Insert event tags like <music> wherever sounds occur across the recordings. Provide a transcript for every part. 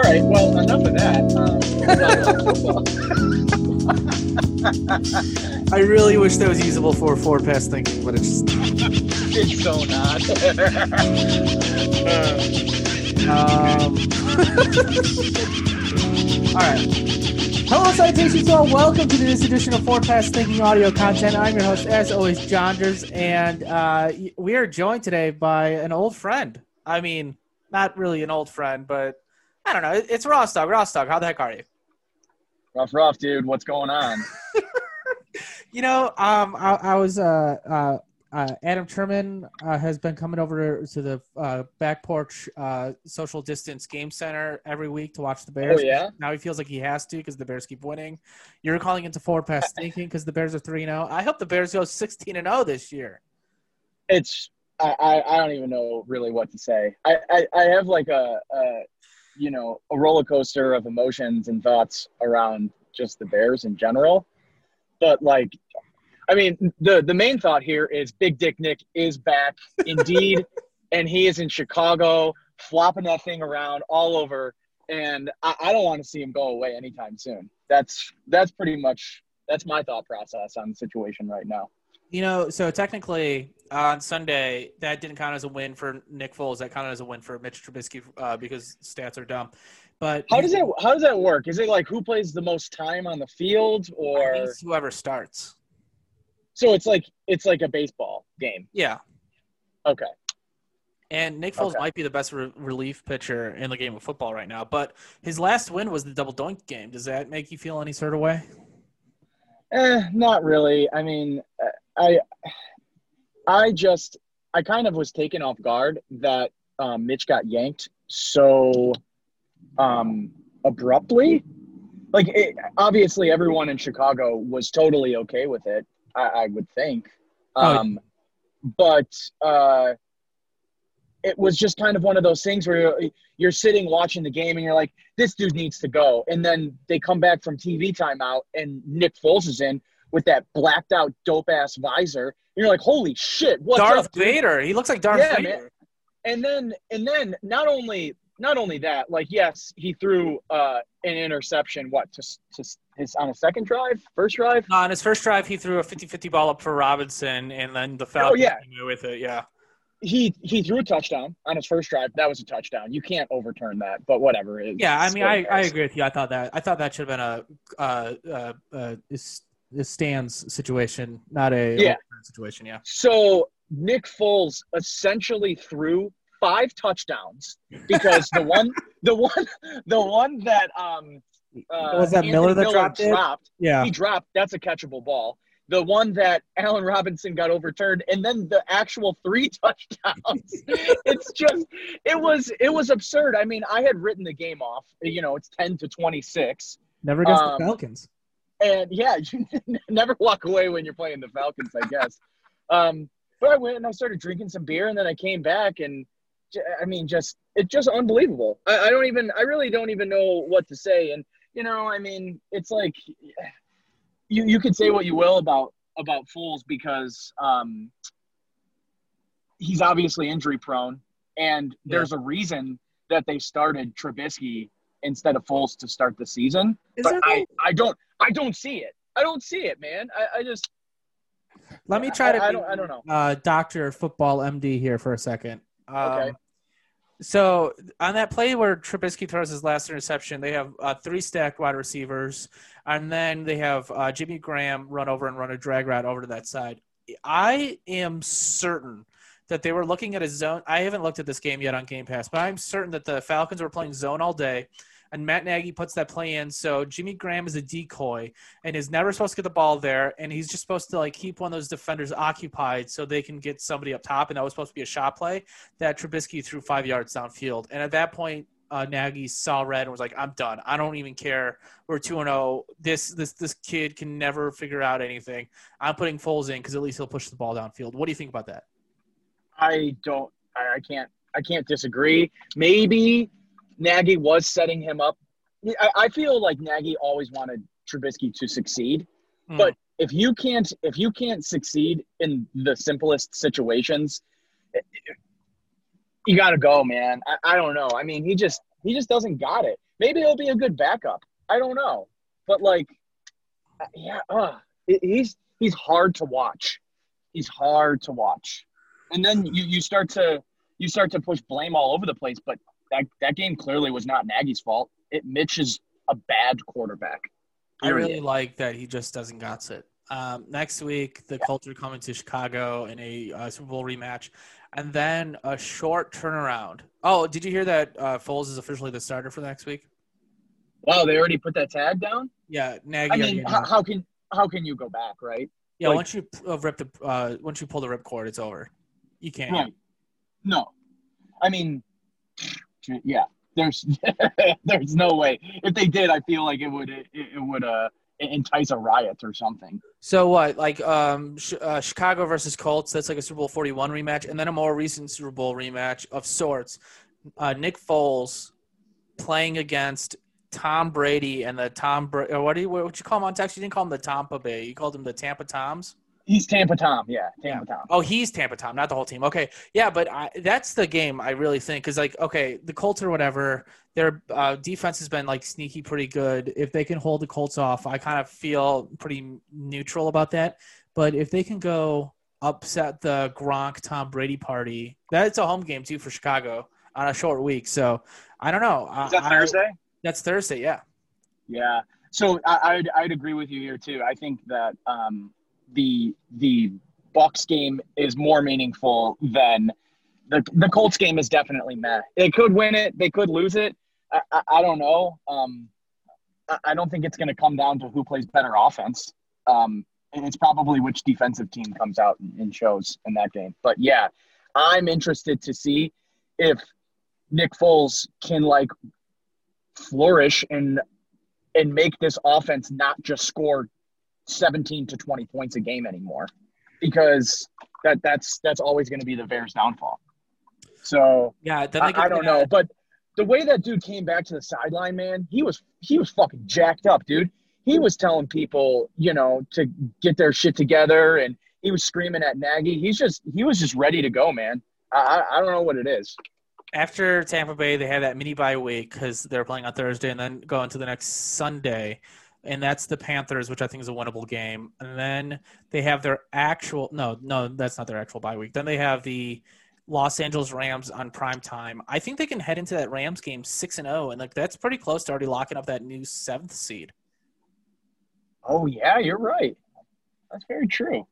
All right. Well, enough of that. Um, <laughs> I really wish that was usable for forward pass thinking, but it's just it's so not. <laughs> Um, <laughs> all right. Hello, salutations to all. Welcome to this edition of Forward Pass Thinking audio content. I'm your host, as always, Jonders, and uh, we are joined today by an old friend. I mean, not really an old friend, but I don't know. It's Ross Dog. Ross Dog, how the heck are you? rough, rough, dude. What's going on? <laughs> You know, um, I, I was uh, uh, uh, Adam Truman uh, has been coming over to the uh, back porch uh, social distance game center every week to watch the Bears. Oh, yeah? Now he feels like he has to because the Bears keep winning. You're calling into forward pass thinking because the Bears are three zero. I hope the Bears go sixteen and zero this year. It's I, I, I don't even know really what to say. I, I, I have like a, a you know a roller coaster of emotions and thoughts around just the Bears in general. But like, I mean, the the main thought here is Big Dick Nick is back <laughs> indeed, and he is in Chicago flopping that thing around all over. And I, I don't want to see him go away anytime soon. That's that's pretty much that's my thought process on the situation right now. You know, so technically on Sunday that didn't count as a win for Nick Foles. That counted as a win for Mitch Trubisky uh, because stats are dumb. But How does that how does that work? Is it like who plays the most time on the field, or whoever starts? so it's like it's like a baseball game? Yeah. Okay. And Nick Foles Okay. might be the best re- relief pitcher in the game of football right now. But his last win was the double doink game. Does that make you feel any sort of way? Eh, not really. I mean, I I just I kind of was taken off guard that um, Mitch got yanked so um, abruptly. Like, it, obviously, everyone in Chicago was totally okay with it. I, I would think, Oh, um, but uh, it was just kind of one of those things where you're, you're sitting watching the game and you're like, this dude needs to go. And then they come back from TV timeout and Nick Foles is in with that blacked out dope ass visor. And you're like, holy shit, what's Darth up? Vader. He looks like Darth Yeah, Vader. man. And then and then not only not only that, like yes, he threw uh, an interception. What to, to his on a second drive, first drive? On his first drive, he threw a 50-50 ball up for Robinson, and then the Falcons Oh, yeah. came with it. Yeah. He he threw a touchdown on his first drive. That was a touchdown. You can't overturn that. But whatever. It's Yeah, I mean, I, I agree with you. I thought that I thought that should have been a uh, uh, uh, Stan's situation, not a Yeah. situation. Yeah. So Nick Foles essentially threw five touchdowns because the one <laughs> the one the one that um uh, Was that Anthony Miller that dropped it? dropped Yeah. he dropped that's a catchable ball the one that Allen Robinson got overturned and then the actual three <laughs> touchdowns it's just it was it was absurd i mean i had written the game off you know it's 10 to 26 Never against Um, the Falcons. And yeah, <laughs> you never walk away when you're playing the Falcons, I guess. um, but I went and I started drinking some beer, and then I came back, and I mean, just it's just unbelievable. I, I don't even, I really don't even know what to say. And you know, I mean, it's like you you could say what you will about about Foles because um, he's obviously injury prone, and there's a reason that they started Trubisky instead of Foles to start the season Is but I, I don't I don't see it. I don't see it, man. I, I just Let me try to. I, I don't I don't know. Uh, Doctor Football MD here for a second. Um, Okay. So on that play where Trubisky throws his last interception, they have uh, three stacked wide receivers, and then they have uh, Jimmy Graham run over and run a drag route over to that side. I am certain that they were looking at a zone. I haven't looked at this game yet on Game Pass, but I'm certain that the Falcons were playing zone all day. And Matt Nagy puts that play in, so Jimmy Graham is a decoy and is never supposed to get the ball there, and he's just supposed to like keep one of those defenders occupied so they can get somebody up top. And that was supposed to be a shot play that Trubisky threw five yards downfield. And at that point, uh, Nagy saw red and was like, "I'm done. I don't even care. We're two and zero. This this this kid can never figure out anything. I'm putting Foles in because at least he'll push the ball downfield." What do you think about that? I don't I, I can't I can't disagree. Maybe Nagy was setting him up. I, I feel like Nagy always wanted Trubisky to succeed. Hmm. But if you can't if you can't succeed in the simplest situations, you got to go, man. I, I don't know. I mean, he just he just doesn't got it. maybe he'll be a good backup. I don't know, but like, yeah, uh, he's he's hard to watch. He's hard to watch, and then you you start to you start to push blame all over the place. But that that game clearly was not Nagy's fault. It Mitch is a bad quarterback. I really like that he just doesn't got it. Um, next week, the yeah. Colts are coming to Chicago in a uh, Super Bowl rematch, and then a short turnaround. Oh, did you hear that uh, Foles is officially the starter for next week? Wow, they already put that tag down. Yeah, Nagy. I mean, how, how, can how can you go back, right? Yeah, like, once you uh, rip the uh, once you pull the rip cord, it's over. You can't. No, I mean, yeah. There's <laughs> there's no way. If they did, I feel like it would it, it would uh entice a riot or something. So what? Like um, uh, Chicago versus Colts. That's like a Super Bowl Forty One rematch, and then a more recent Super Bowl rematch of sorts. Uh, Nick Foles playing against Tom Brady and the Tom. Bra- what do you what you call him on text? You didn't call him the Tampa Bay. You called him the Tampa Toms. He's Tampa Tom, yeah, Tampa Tom. Oh, he's Tampa Tom, not the whole team. Okay, yeah, but I, that's the game I really think because like okay, the Colts or whatever, their uh, defense has been like sneaky pretty good. If they can hold the Colts off, I kind of feel pretty neutral about that. But if they can go upset the Gronk Tom Brady party, that's a home game too for Chicago on a short week. So I don't know. Is that I, Thursday? That's Thursday, yeah. Yeah. So I, would I'd agree with you here too. I think that um, the the Bucs game is more meaningful than the the Colts game is definitely meh. They could win it, they could lose it. I, I, I don't know. Um, I, I don't think it's going to come down to who plays better offense. Um, and it's probably which defensive team comes out and shows in that game. But yeah, I'm interested to see if Nick Foles can like flourish and and make this offense not just score 17 to 20 points a game anymore because that that's that's always going to be the Bears downfall. So yeah, I, I, don't know, but the way that dude came back to the sideline, man, he was he was fucking jacked up, dude. He was telling people, you know, to get their shit together, and he was screaming at Nagy. He's just he was just ready to go, man. I I don't know what it is. After Tampa Bay, they had that mini bye week because they're playing on Thursday, and then going to the next Sunday and that's the Panthers, which I think is a winnable game. And then they have their actual no, no, that's not their actual bye week. Then they have the Los Angeles Rams on prime time. I think they can head into that Rams game six and zero, oh, and like that's pretty close to already locking up that new seventh seed. Oh yeah, you're right. That's very true.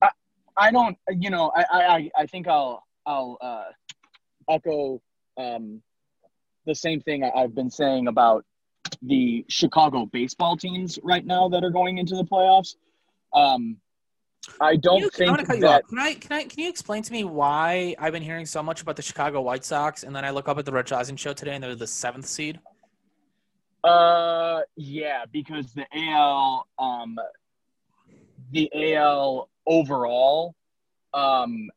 I I don't you know I I I think I'll I'll uh, echo um, the same thing I've been saying about the Chicago baseball teams right now that are going into the playoffs. Um, I don't you, think that. Can I can I can you explain to me why I've been hearing so much about the Chicago White Sox, and then I look up at the Rich Eisen show today, and they're the seventh seed. Uh, yeah, because the AL, um, the AL overall, um,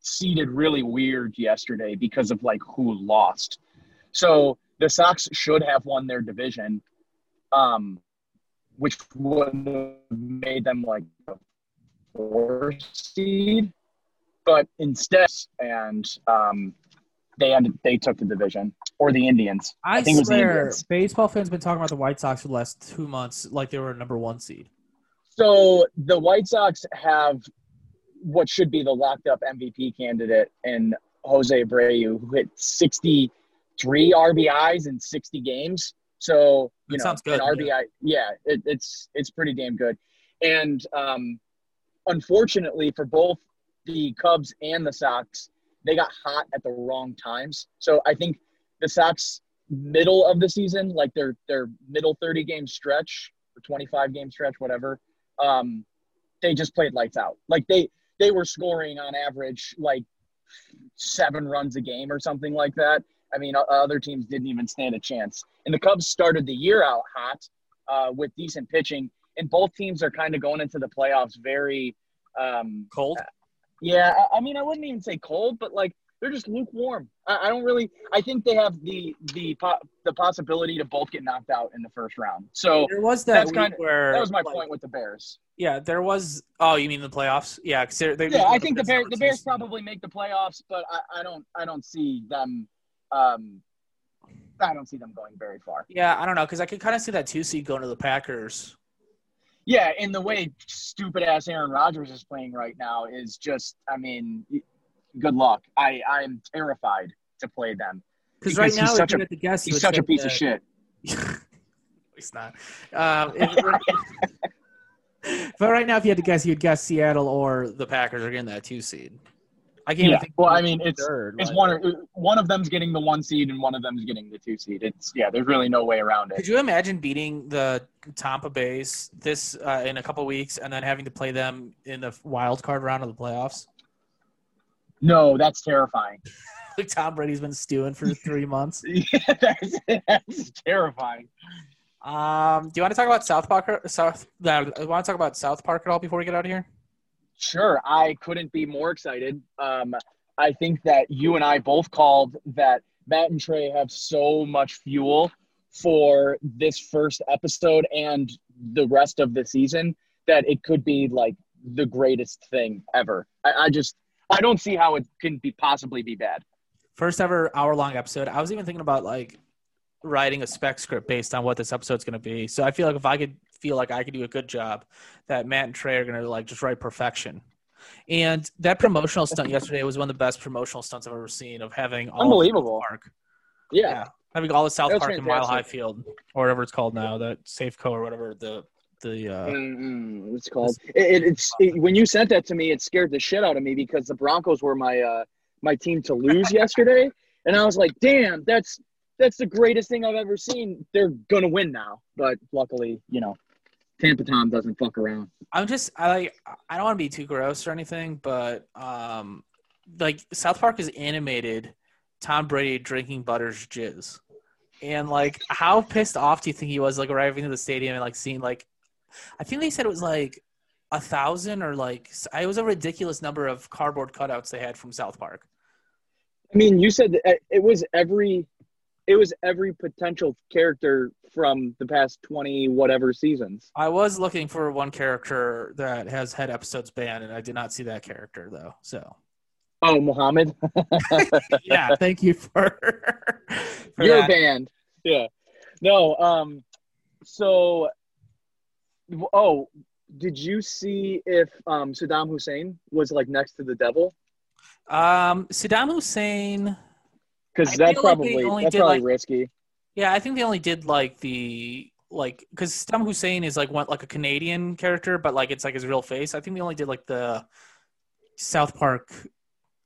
seeded really weird yesterday because of like who lost. So the Sox should have won their division, um, which would have made them like a four seed. But instead, and um, they ended, they took the division or the Indians. I, I think swear, baseball fans been talking about the White Sox for the last two months like they were a number one seed. So the White Sox have what should be the locked up MVP candidate in Jose Abreu, who hit 60 three RBIs in 60 games. So you that know, sounds good. An RBI, yeah, yeah it, it's it's pretty damn good. And um, unfortunately for both the Cubs and the Sox, they got hot at the wrong times. So I think the Sox middle of the season, like their their middle 30 game stretch or 25 game stretch, whatever, um, they just played lights out. Like they they were scoring on average like seven runs a game or something like that. I mean, other teams didn't even stand a chance. And the Cubs started the year out hot uh, with decent pitching, and both teams are kind of going into the playoffs very um, cold. yeah, I, I, mean, I wouldn't even say cold, but like they're just lukewarm. I, I don't really. I think they have the the po- the possibility to both get knocked out in the first round. So there was that that's kind of where that was my like, point with the Bears. Yeah, there was. Oh, you mean the playoffs? Yeah, because they, yeah. I think the Bears the Bears probably make the playoffs, but I, I don't I don't see them um, I don't see them going very far. Yeah, I don't know because I could kind of see that two seed going to the Packers. Yeah, in the way stupid ass Aaron Rodgers is playing right now is just, I mean, good luck. I I am terrified to play them Because right now, he's if such you a- had to guess, he's such a piece of that- shit. <laughs> He's not. Um, if- <laughs> but right now, if you had to guess, you'd guess Seattle or the Packers are getting that two seed. I can't Yeah. think. Well, I mean, it's third. it's like- one or one of them's getting the one seed and one of them's getting the two seed. It's yeah, there's really no way around it. Could you imagine beating the Tampa Bay's this uh, in a couple weeks and then having to play them in the wild card round of the playoffs? No, that's terrifying. <laughs> Like Tom Brady's been stewing for three <laughs> months. yeah, that's, that's terrifying. Um, do you want to talk about South Park? South? Uh, want to talk about South Park at all before we get out of here? Sure, I couldn't be more excited. Um, I think that you and I both called that Matt and Trey have so much fuel for this first episode and the rest of the season that it could be like the greatest thing ever. I, I just I don't see how it can be possibly be bad. First ever hour long episode. I was even thinking about like writing a spec script based on what this episode's going to be. So I feel like if I could feel like I could do a good job, that Matt and Trey are going to like just write perfection. And that promotional stunt yesterday was one of the best promotional stunts I've ever seen of having all Unbelievable. South Park. Yeah, Yeah. Having all the South Park and Mile High. Field or whatever it's called now, that Safeco or whatever the the uh, Mm-mm, it's called. It, it, it's it, when you sent that to me, it scared the shit out of me because the Broncos were my uh, my team to lose yesterday, and I was like, "Damn, that's that's the greatest thing I've ever seen." They're gonna win now, but luckily, you know, Tampa Tom doesn't fuck around. I'm just I like I don't want to be too gross or anything, but um like South Park is animated Tom Brady drinking Butter's jizz. And like how pissed off do you think he was like arriving to the stadium and like seeing like I think they said it was like a thousand or like it was a ridiculous number of cardboard cutouts they had from South Park. I mean, you said that it was every it was every potential character from the past twenty whatever seasons. I was looking for one character that has had episodes banned and I did not see that character though. So Oh, Muhammad, <laughs> yeah, thank you for, <laughs> for You're banned. Yeah. No. Um. So. Oh, did you see if um Saddam Hussein was like next to the devil? Um, Saddam Hussein. Because that's like probably only that's probably like- risky. Yeah, I think they only did like the like because Saddam Hussein is like one like a Canadian character, but like it's like his real face. I think they only did like the South Park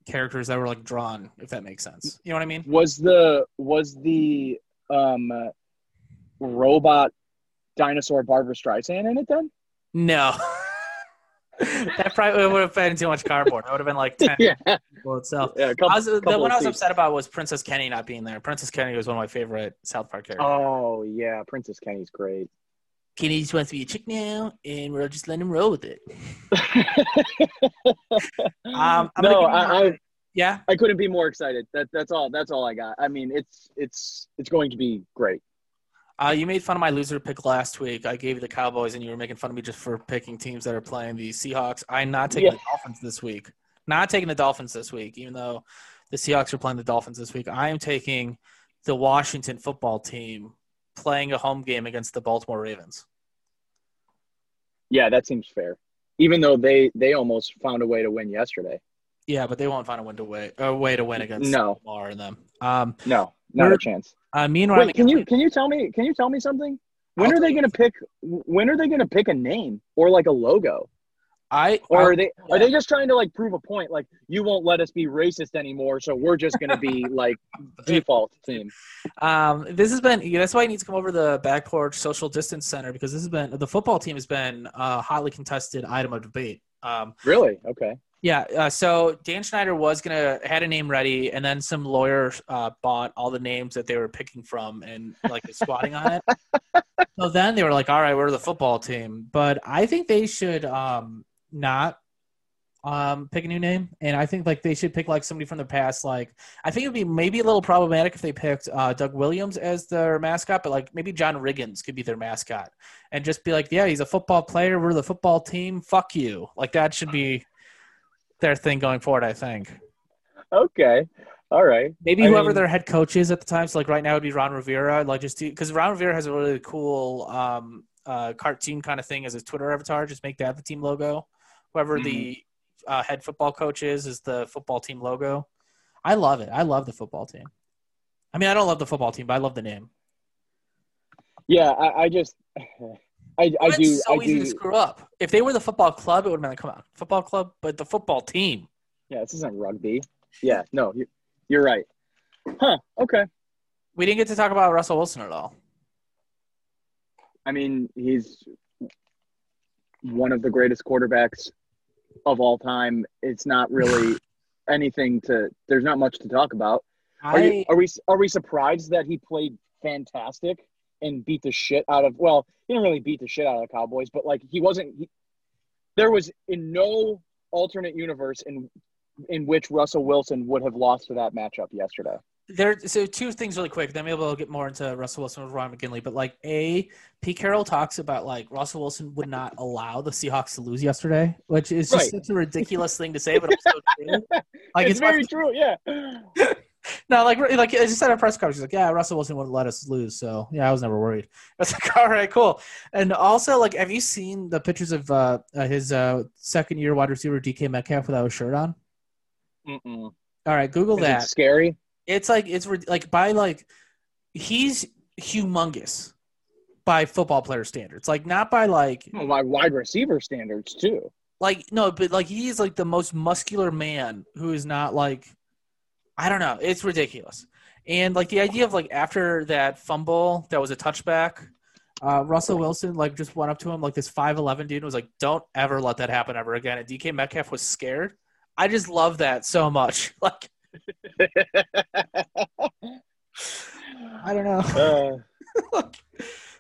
characters that were like drawn, if that makes sense. You know what I mean? Was the was the um robot dinosaur Barbara Streisand in it then? No. That probably would have been too much cardboard. It would have been like ten <laughs> Yeah. people itself. Yeah. Couple, I was, the one I was upset about was Princess Kenny not being there. Princess Kenny was one of my favorite South Park characters. Oh yeah, Princess Kenny's great. Kenny just wants to be a chick now, and we're just letting him roll with it. <laughs> Um, I'm no, I, I Yeah, I couldn't be more excited. That that's all. That's all I got. I mean, it's it's it's going to be great. Uh, you made fun of my loser pick last week. I gave you the Cowboys, and you were making fun of me just for picking teams that are playing the Seahawks. I'm not taking Yeah. the Dolphins this week. Not taking the Dolphins this week, even though the Seahawks are playing the Dolphins this week. I am taking the Washington football team playing a home game against the Baltimore Ravens. Yeah, that seems fair. Even though they they almost found a way to win yesterday. Yeah, but they won't find a win to way a way to win against No. Lamar and them. Um, No, not a chance. Uh, me and Wait, can you can you tell me can you tell me something? When I'll are they going to pick? When are they going to pick a name or like a logo? I Or I- are they yeah. are they just trying to like prove a point? Like you won't let us be racist anymore, so we're just going to be <laughs> like default team. Um, this has been yeah, that's why you need to come over to the back porch social distance center because this has been the football team has been a hotly contested item of debate. Um, Really? Okay. Yeah, uh, so Dan Snyder was gonna had a name ready, and then some lawyer uh, bought all the names that they were picking from and like squatting on it. <laughs> So then they were like, "All right, we're the football team," but I think they should um, not um, pick a new name, and I think like they should pick like somebody from the past. Like I think it'd be maybe a little problematic if they picked uh, Doug Williams as their mascot, but like maybe John Riggins could be their mascot, and just be like, "Yeah, he's a football player. We're the football team. Fuck you." Like that should be their thing going forward. I think. Okay. All right. Maybe I whoever mean- their head coach is at the time. So like right now it'd be Ron Rivera. Like just because Ron Rivera has a really cool um, uh, cartoon kind of thing as his Twitter avatar. Just make that the team logo. Whoever the uh, head football coach is is the football team logo. I love it. I love the football team. I mean, I don't love the football team, but I love the name. Yeah, I, I just, I, I It's do, so I easy do. to screw up. If they were the football club, it would have been like, come on, football club, but the football team. Yeah, this isn't rugby. Yeah, no, you, you're right. Huh? Okay. We didn't get to talk about Russell Wilson at all. I mean, he's one of the greatest quarterbacks of all time. It's not really <sighs> anything to. There's not much to talk about. Are, I you, are we are we surprised that he played fantastic and beat the shit out of? Well, he didn't really beat the shit out of the Cowboys, but like he wasn't. He, there was in no alternate universe in in which Russell Wilson would have lost to that matchup yesterday. there so two things really quick then maybe we'll get more into russell wilson with ryan mcginley but like a pete carroll talks about like russell wilson would not allow the seahawks to lose yesterday which is just Right. such a ridiculous thing to say but also true <laughs> like it's it's, very true. Yeah. <laughs> no like like i just at a press conference he's like yeah russell wilson wouldn't let us lose so yeah i was never worried <laughs> i was like all right cool and also like have you seen the pictures of uh uh, his uh second year wide receiver dk metcalf without a shirt on Mm-mm. all right google Is it that scary? it's like it's like by like he's humongous by football player standards like not by like Oh, my wide receiver standards too. like no but like he's like the most muscular man who is not like i don't know it's ridiculous and like the idea of like after that fumble that was a touchback uh, Russell Wilson like just went up to him like this 5'11 dude and was like, "Don't ever let that happen ever again." And DK Metcalf was scared. I just love that so much. <laughs> Like, I don't know, Uh, <laughs>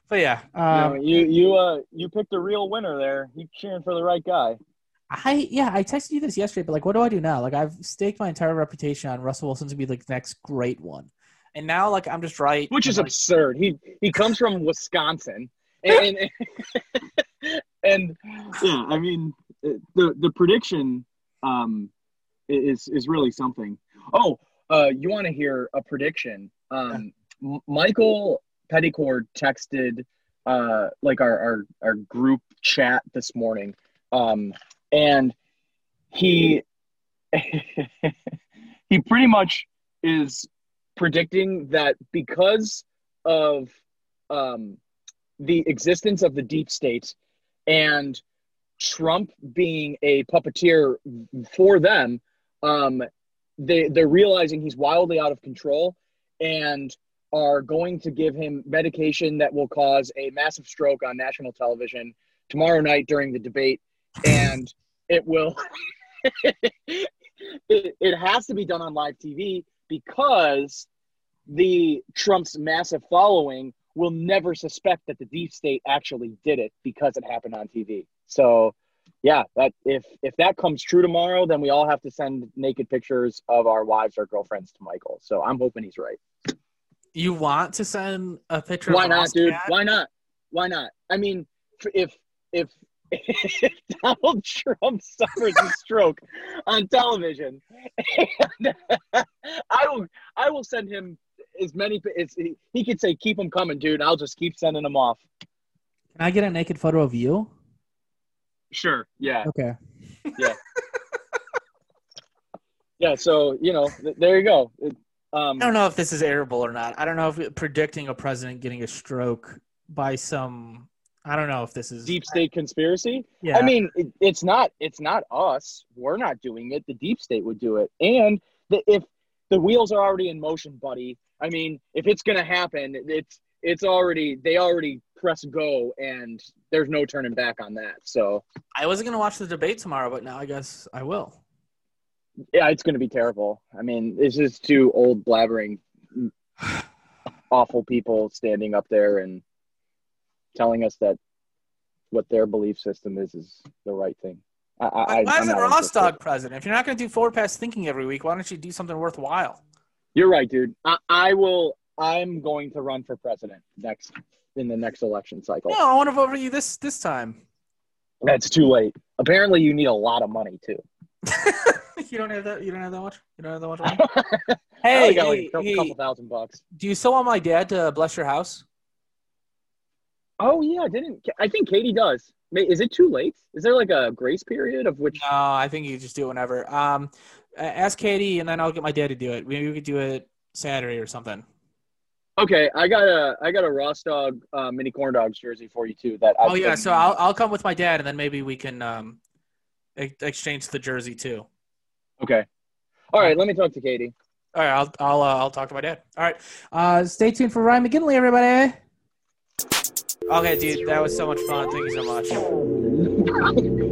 but yeah, you, um, you you uh you picked a real winner there. You cheering for the right guy. I yeah, I texted you this yesterday, but like, what do I do now? Like, I've staked my entire reputation on Russell Wilson to be like the next great one, and now like I'm just right, Which is like, absurd. He he comes from Wisconsin, and and, <laughs> and yeah, I mean the the prediction um is is really something. Oh, uh, you want to hear a prediction? Um, M- Michael Petticord texted uh like our our our group chat this morning, um, and he <laughs> he pretty much is predicting that because of um, the existence of the deep state and Trump being a puppeteer for them, um, they they're realizing he's wildly out of control and are going to give him medication that will cause a massive stroke on national television tomorrow night during the debate, and it will. <laughs> it, it has to be done on live TV because the Trump's massive following will never suspect that the deep state actually did it because it happened on TV. So, yeah, that if if that comes true tomorrow, then we all have to send naked pictures of our wives or girlfriends to Michael. So I'm hoping he's right. you want to send a picture. Why of not, dude? Cat? Why not? Why not? I mean, if if if <laughs> Donald Trump suffers a stroke on television, and <laughs> I will I will send him as many as he, he could say, keep them coming, dude. I'll just keep sending them off. Can I get a naked photo of you? Sure. Yeah. Okay. Yeah. yeah. So you know, th- there you go. It, um, I don't know if this is airable or not. I don't know if predicting a president getting a stroke by some. I don't know if this is deep state conspiracy. Yeah. I mean, it, it's not it's not us. We're not doing it. The deep state would do it. And the, if the wheels are already in motion, buddy. I mean, if it's gonna happen, it's it's already they already press go, and there's no turning back on that. So I wasn't gonna watch the debate tomorrow, but now I guess I will. yeah, it's gonna be terrible. I mean, it's just two old blabbering, <sighs> awful people standing up there and telling us that what their belief system is is the right thing. I, I, Why is it Ross Dog president? If you're not gonna do forward pass thinking every week, why don't you do something worthwhile? You're right, dude. I, I will. I'm going to run for president next in the next election cycle. No, I want to vote for you this this time. That's too late. Apparently, you need a lot of money too. <laughs> You don't have that. You don't have that much. You don't have that much. Money? <laughs> Hey, only got like hey, a couple, hey, couple thousand bucks. do you still want my dad to bless your house? Oh yeah, didn't I think Katie does? Is it too late? Is there like a grace period of which? No, I think you just do it whenever. Um, ask Katie, and then I'll get my dad to do it. Maybe we could do it Saturday or something. Okay, I got a I got a Ross Dog uh, mini corn dogs jersey for you too. That Oh yeah, so I'll I'll come with my dad, and then maybe we can um, ex- exchange the jersey too. okay. All right, let me talk to Katie. All right, I'll I'll uh, I'll talk to my dad. All right, uh, stay tuned for Ryan McGinley, everybody. Okay, dude, that was so much fun. Thank you so much.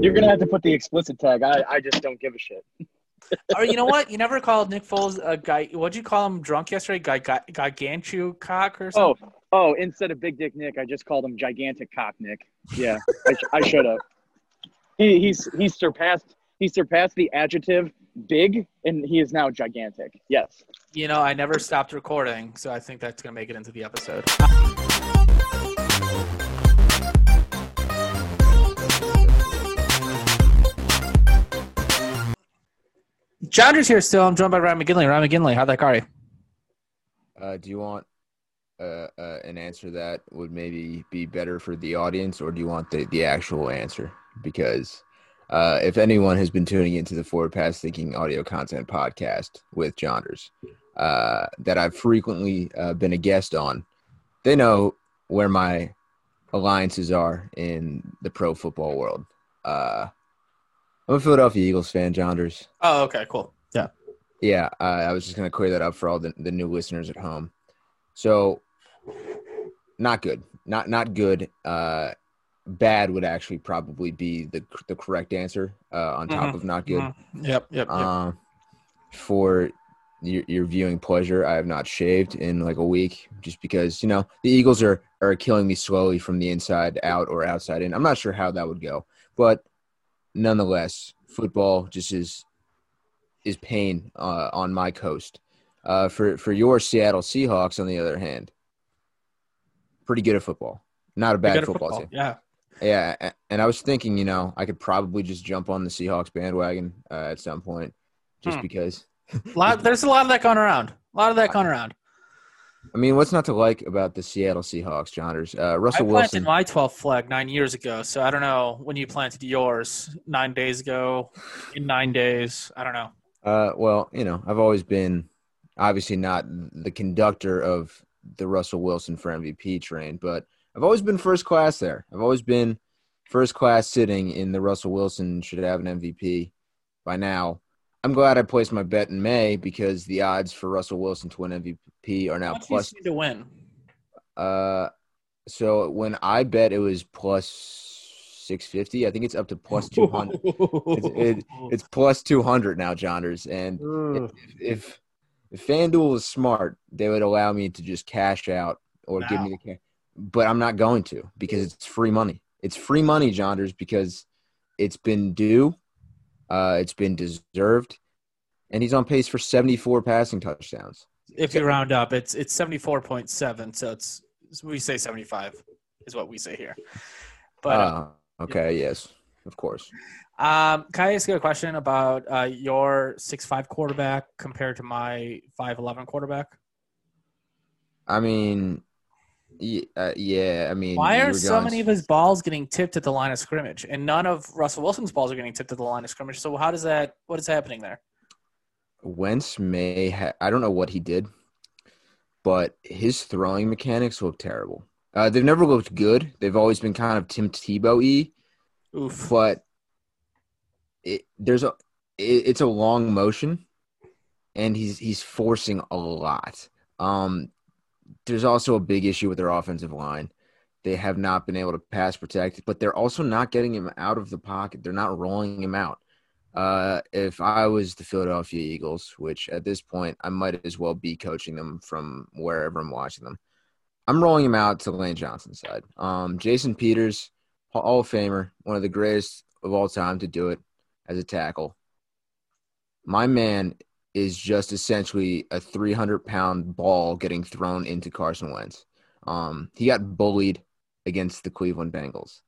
You're gonna have to put the explicit tag. I I just don't give a shit. <laughs> or you know what? You never called Nick Foles a guy. What'd you call him? Drunk yesterday? Guy, guy, Gigantu cock or something? oh, oh! instead of Big Dick Nick, I just called him Gigantic Cock Nick. Yeah, I, sh- I should have. He he's he's surpassed he surpassed the adjective big, and he is now gigantic. Yes. You know, I never stopped recording, so I think that's gonna make it into the episode. Jonder's here still. I'm joined by Ryan McGinley. Ryan McGinley, how'd that car? Uh, do you want uh, uh, an answer that would maybe be better for the audience, or do you want the, the actual answer? Because uh, if anyone has been tuning into the Forward Pass Thinking audio content podcast with Jonders, uh, that I've frequently uh, been a guest on, they know where my alliances are in the pro football world. Uh, I'm a Philadelphia Eagles fan, Jonders. Oh, okay, cool. Yeah. Yeah, uh, I was just going to clear that up for all the, the new listeners at home. So, not good. Not not good. Uh, bad would actually probably be the the correct answer uh, on top Mhm, of not good. Mhm. Yep, yep, yep. Um, for your, your viewing pleasure, I have not shaved in like a week just because you know the Eagles are are killing me slowly from the inside out or outside in. I'm not sure how that would go, but nonetheless, football just is is pain uh, on my coast. Uh, for for your Seattle Seahawks, on the other hand, pretty good at football. Not a bad at football, team. Yeah. Yeah, and I was thinking, you know, I could probably just jump on the Seahawks bandwagon uh, at some point, just Hmm. because. A lot, <laughs> there's a lot of that going around. A lot of that going around. I mean, what's not to like about the Seattle Seahawks, Johners? Uh, I Russell planted Wilson. my 12th flag nine years ago, so I don't know when you planted yours nine days ago, in nine days. I don't know. Uh, well, you know, I've always been obviously not the conductor of the Russell Wilson for MVP train, but I've always been first class there. I've always been first class sitting in the Russell Wilson should have an MVP by now. I'm glad I placed my bet in May because the odds for Russell Wilson to win MVP are now What you plus to win? Uh, so when I bet it was plus six fifty. I think it's up to plus two hundred. It's, <laughs> it, it's plus two hundred now, Johners. And Ugh. if if FanDuel is smart, they would allow me to just cash out or give me the cash. But I'm not going to because it's free money. It's free money, Johners, because it's been due, uh, it's been deserved, and he's on pace for 74 passing touchdowns. if you round up, it's it's 74.7, so it's we say 75 is what we say here. But uh, Uh, okay, yes, of course. um, can I ask you a question about uh, your six five quarterback compared to my five eleven quarterback? I mean, y- uh, yeah, I mean, Why are so many of his balls getting tipped at the line of scrimmage, and none of Russell Wilson's balls are getting tipped at the line of scrimmage? So how does that? What is happening there? Wentz may ha- I don't know what he did, but his throwing mechanics look terrible. Uh, they've never looked good. They've always been kind of Tim Tebow y, Oof. but it, there's a it, it's a long motion, and he's he's forcing a lot. Um, there's also a big issue with their offensive line. They have not been able to pass protect, but they're also not getting him out of the pocket. They're not rolling him out. Uh, if I was the Philadelphia Eagles, which at this point I might as well be coaching them from wherever I'm watching them, I'm rolling him out to Lane Johnson's side. Um, Jason Peters, Hall of Famer, one of the greatest of all time to do it as a tackle. My man is just essentially a 300 pound ball getting thrown into Carson Wentz. Um, he got bullied against the Cleveland Bengals.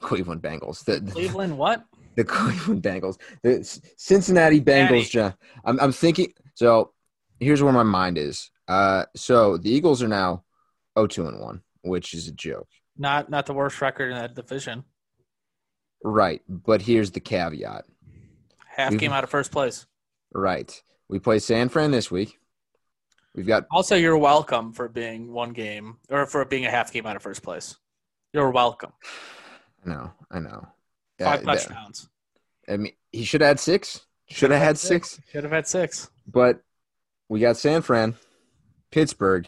Cleveland Bengals. The, the- Cleveland, what? <laughs> the Cleveland Bengals, the Cincinnati. Bengals. John. I'm I'm thinking. So here's where my mind is. Uh, so the Eagles are now 0-2 and one, which is a joke, Not not the worst record in that division. right? But here's the caveat. Half We've- game out of first place. Right. We play San Fran this week. We've got Also, you're welcome for being one game or for being a half game out of first place. You're welcome. I know, I know. Five that- touchdowns. I mean, he should have had six. Should have had six. Should have had six. But we got San Fran, Pittsburgh,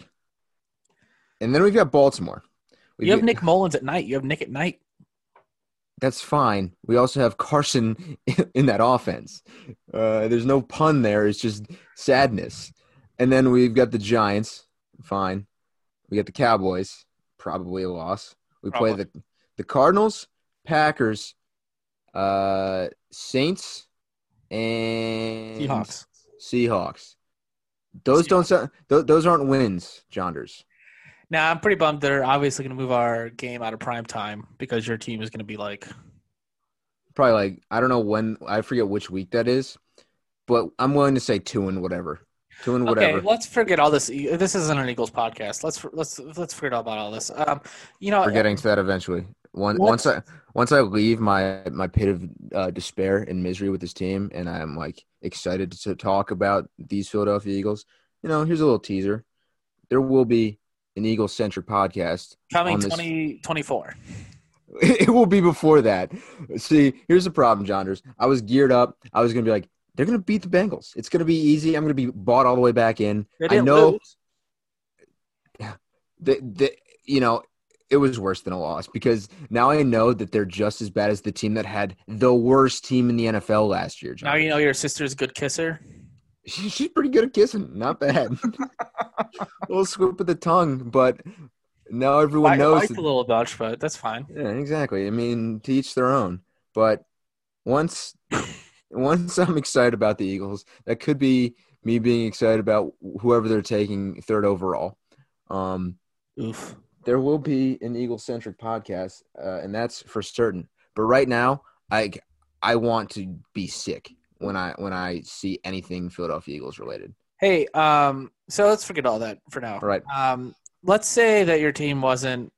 and then we've got Baltimore. We You have get- Nick Mullens at night. You have Nick at night. That's fine. We also have Carson <laughs> in that offense. Uh, there's no pun there. It's just sadness. And then we've got the Giants. Fine. We got the Cowboys. Probably a loss. We play the the Cardinals, Packers, uh, Saints, and Seahawks. Seahawks. Those don't sound. Th- those aren't wins, Jonders. Now I'm pretty bummed they're obviously going to move our game out of prime time because your team is going to be like Probably like I don't know when. I forget which week that is, but I'm willing to say two and whatever. Two and whatever. Okay, let's forget all this. This isn't an Eagles podcast. Let's let's let's forget all about all this. Um, you know, We're getting to that eventually. What? once I once I leave my my pit of uh, despair and misery with this team, and I'm like excited to talk about these Philadelphia Eagles. You know, here's a little teaser. There will be an Eagle centric podcast. coming this- 2024. <laughs> It will be before that. See, here's the problem, Jonders. I was geared up. I was gonna be like, they're gonna beat the Bengals. It's gonna be easy. I'm gonna be bought all the way back in. I know lose. <sighs> the, the you know it was worse than a loss because now I know that they're just as bad as the team that had the worst team in the NFL last year. John. Now you know your sister's a good kisser. She- she's pretty good at kissing, not bad. a <laughs> <laughs> little swoop of the tongue, but now everyone I knows. like that- a little Dutch, but that's fine. yeah, exactly. I mean, to each their own. But once, <laughs> once I'm excited about the Eagles, that could be me being excited about whoever they're taking third overall. Um, Oof. there will be an Eagle centric podcast, uh, and that's for certain. But right now, I I want to be sick when I when I see anything Philadelphia Eagles related. Hey, um, so let's forget all that for now. All right. Um, let's say that your team wasn't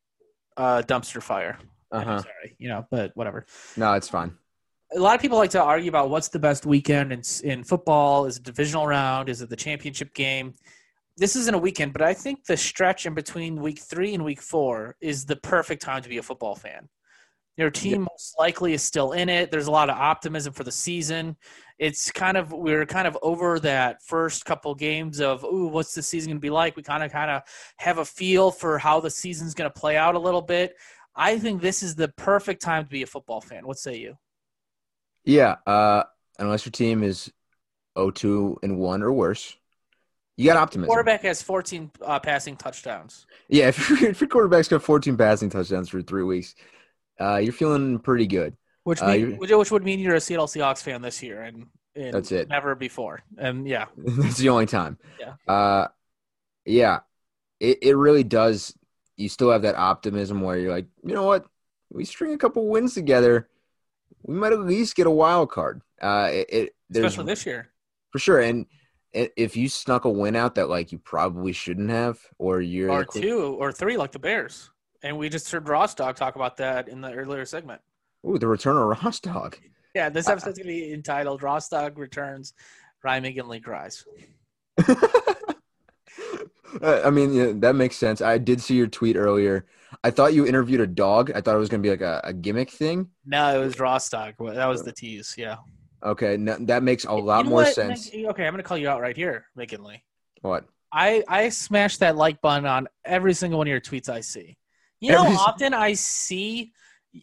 uh, dumpster fire. Uh I'm huh. sorry, you know, but whatever. No, it's fine. a lot of people like to argue about what's the best weekend in, in football. Is it divisional round? Is it the championship game? This isn't a weekend, but I think the stretch in between week three and week four is the perfect time to be a football fan. Your team most likely is still in it. There's a lot of optimism for the season. It's kind of we're kind of over that first couple games of ooh, what's the season going to be like? We kind of kind of have a feel for how the season's going to play out a little bit. I think this is the perfect time to be a football fan. What say you? Yeah. Uh, unless your team is 0-2 and one or worse, you got optimism. Quarterback has 14 uh, passing touchdowns. Yeah, if, <laughs> your- if your quarterback's got 14 passing touchdowns for three weeks, uh, you're feeling pretty good. Which, Uh, mean, you're- which which would mean you're a Seattle Seahawks fan this year, and, and That's it. Never before, and yeah, <laughs> That's the only time. Yeah. Uh, yeah. It it really does. You still have that optimism where you're like, you know what? We string a couple wins together, we might at least get a wild card. Uh, it, it there's especially this year. for sure. And if you snuck a win out that like you probably shouldn't have, or you're or two or three like the Bears. And we just heard Dog talk about that in the earlier segment. ooh, the return of Dog. Yeah, this Uh, episode's gonna be entitled "Ross Dog Returns." Ryan McGinley cries. <laughs> I mean, yeah, that makes sense. I did see your tweet earlier. I thought you interviewed a dog. I thought it was going to be like a, a gimmick thing. No, it was Dog. That was the tease. Yeah, Okay, no, that makes a lot You know more what? sense. Okay, I'm gonna call you out right here, McGinley. What? I I smash that like button on every single one of your tweets I see. You know, Every often I see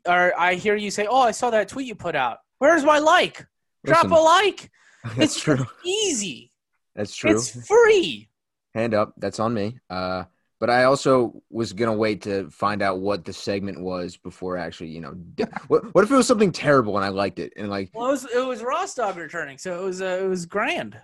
or I hear you say, "Oh, I saw that tweet you put out. Where's my like? Drop Listen, a like. <laughs> That's It's true. easy. That's true. It's free." Hand up. That's on me. Uh, but I also was gonna wait to find out what the segment was before actually, you know, <laughs> what, what if it was something terrible and I liked it and like, Well, it was it was Ross Dog returning, so it was uh, it was grand.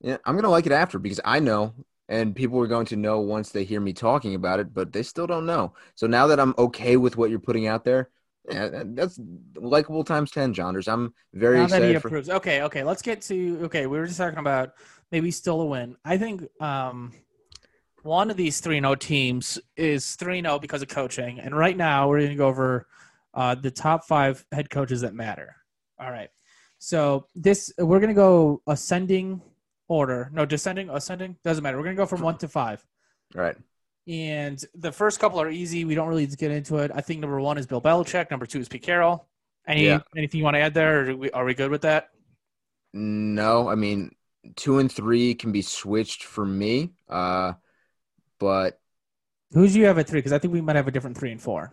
yeah, I'm gonna like it after because I know, and people are going to know once they hear me talking about it, but they still don't know. So now that I'm okay with what you're putting out there, Yeah, that- that's likable times ten, Jonders. I'm very now that he excited for. approves. Okay, okay. Let's get to okay. We were just talking about maybe still a win. I think um, one of these three no teams is three no because of coaching, and right now we're going to go over uh, the top five head coaches that matter. All right. So this we're going to go ascending order. No, descending, ascending doesn't matter. We're going to go from one to five. Right. And the first couple are easy. We don't really get into it. I think number one is Bill Belichick. Number two is Pete Carroll. Any Yeah. anything you want to add there? Or are we, are we good with that? No, I mean two and three can be switched for me. Uh, but who's you have at three? Because I think we might have a different three and four.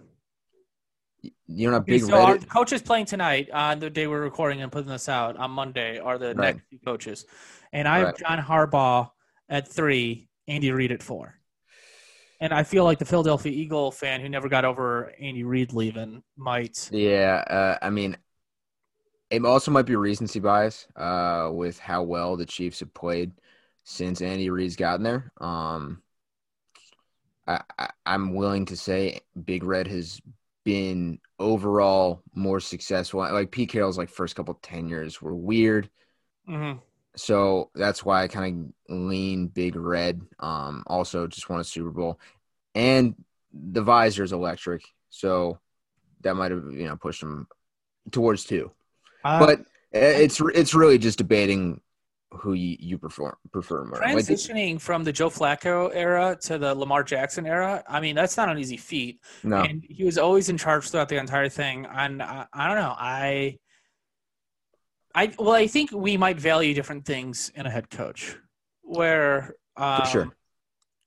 you know, Okay, big so our coaches playing tonight on the day we're recording and putting this out on Monday are the Right. next two coaches, and I have John Harbaugh at three, Andy Reid at four. And I feel like the Philadelphia Eagle fan who never got over Andy Reid leaving might. Yeah, uh, I mean, it also might be recency bias uh, with how well the Chiefs have played since Andy Reid's gotten there. Um, I, I, I'm willing to say Big Red has been overall more successful. Like Pete Carroll's like first couple tenures were weird, Mhm. So that's why I kind of lean Big Red. Um, also just won a Super Bowl, and the visor is electric, so that might have you know pushed him towards two. Uh, but uh, it's it's really just debating who you, you prefer prefer more. Like, transitioning from the Joe Flacco era to the Lamar Jackson era, I mean, that's not an easy feat. no, and he was always in charge throughout the entire thing. And I, I don't know, I, I well, I think we might value different things in a head coach. Where um, sure.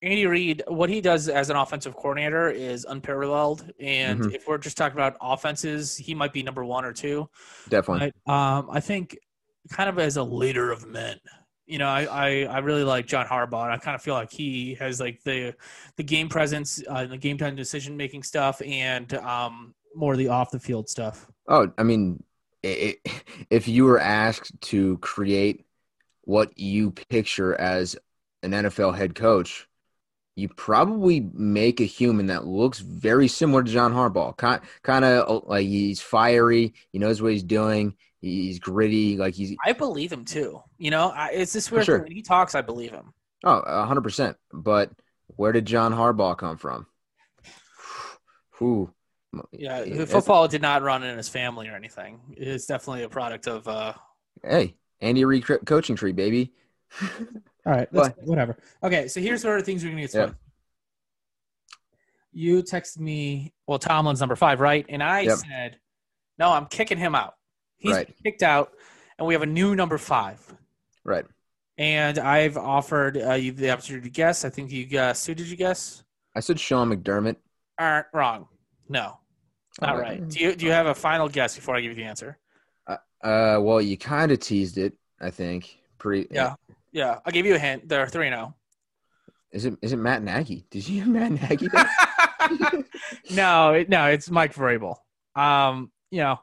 Andy Reid, what he does as an offensive coordinator is unparalleled. And Mhm. if we're just talking about offenses, he might be number one or two. definitely. But um, I think kind of as a leader of men, you know, I, I, I really like John Harbaugh. I kind of feel like he has like the the game presence, uh, the game time decision making stuff, and um, more of the off the field stuff. Oh, I mean, if you were asked to create what you picture as an NFL head coach, you probably make a human that looks very similar to John Harbaugh. Kind kind of oh, like he's fiery. He knows what he's doing. He's gritty. Like he's I believe him too. You know, I, it's this weird. sure. thing. When he talks, I believe him. oh, a hundred percent. But where did John Harbaugh come from? <sighs> Who? Yeah, football did not run in his family or anything. It's definitely a product of. Uh, Hey, Andy Reid co- coaching tree, baby. All right, let's, whatever. Okay, so here's where things we're going to get Yeah. fun. You texted me, well, Tomlin's number five, right? And I Yep. said, no, I'm kicking him out. He's Right. kicked out, and we have a new number five. Right. And I've offered uh, you the opportunity to guess. I think you guessed. Who did you guess? I said Sean McDermott. Aren't wrong. No, not Oh. Do you do you have a final guess before I give you the answer? Uh, well, you kind of teased it. I think. Pretty. Yeah. Yeah, I'll give you a hint. There are three now. Is it? Is it Matt Nagy? Did you have Matt Nagy? <laughs> no, it, no, it's Mike Vrabel. Um, you know,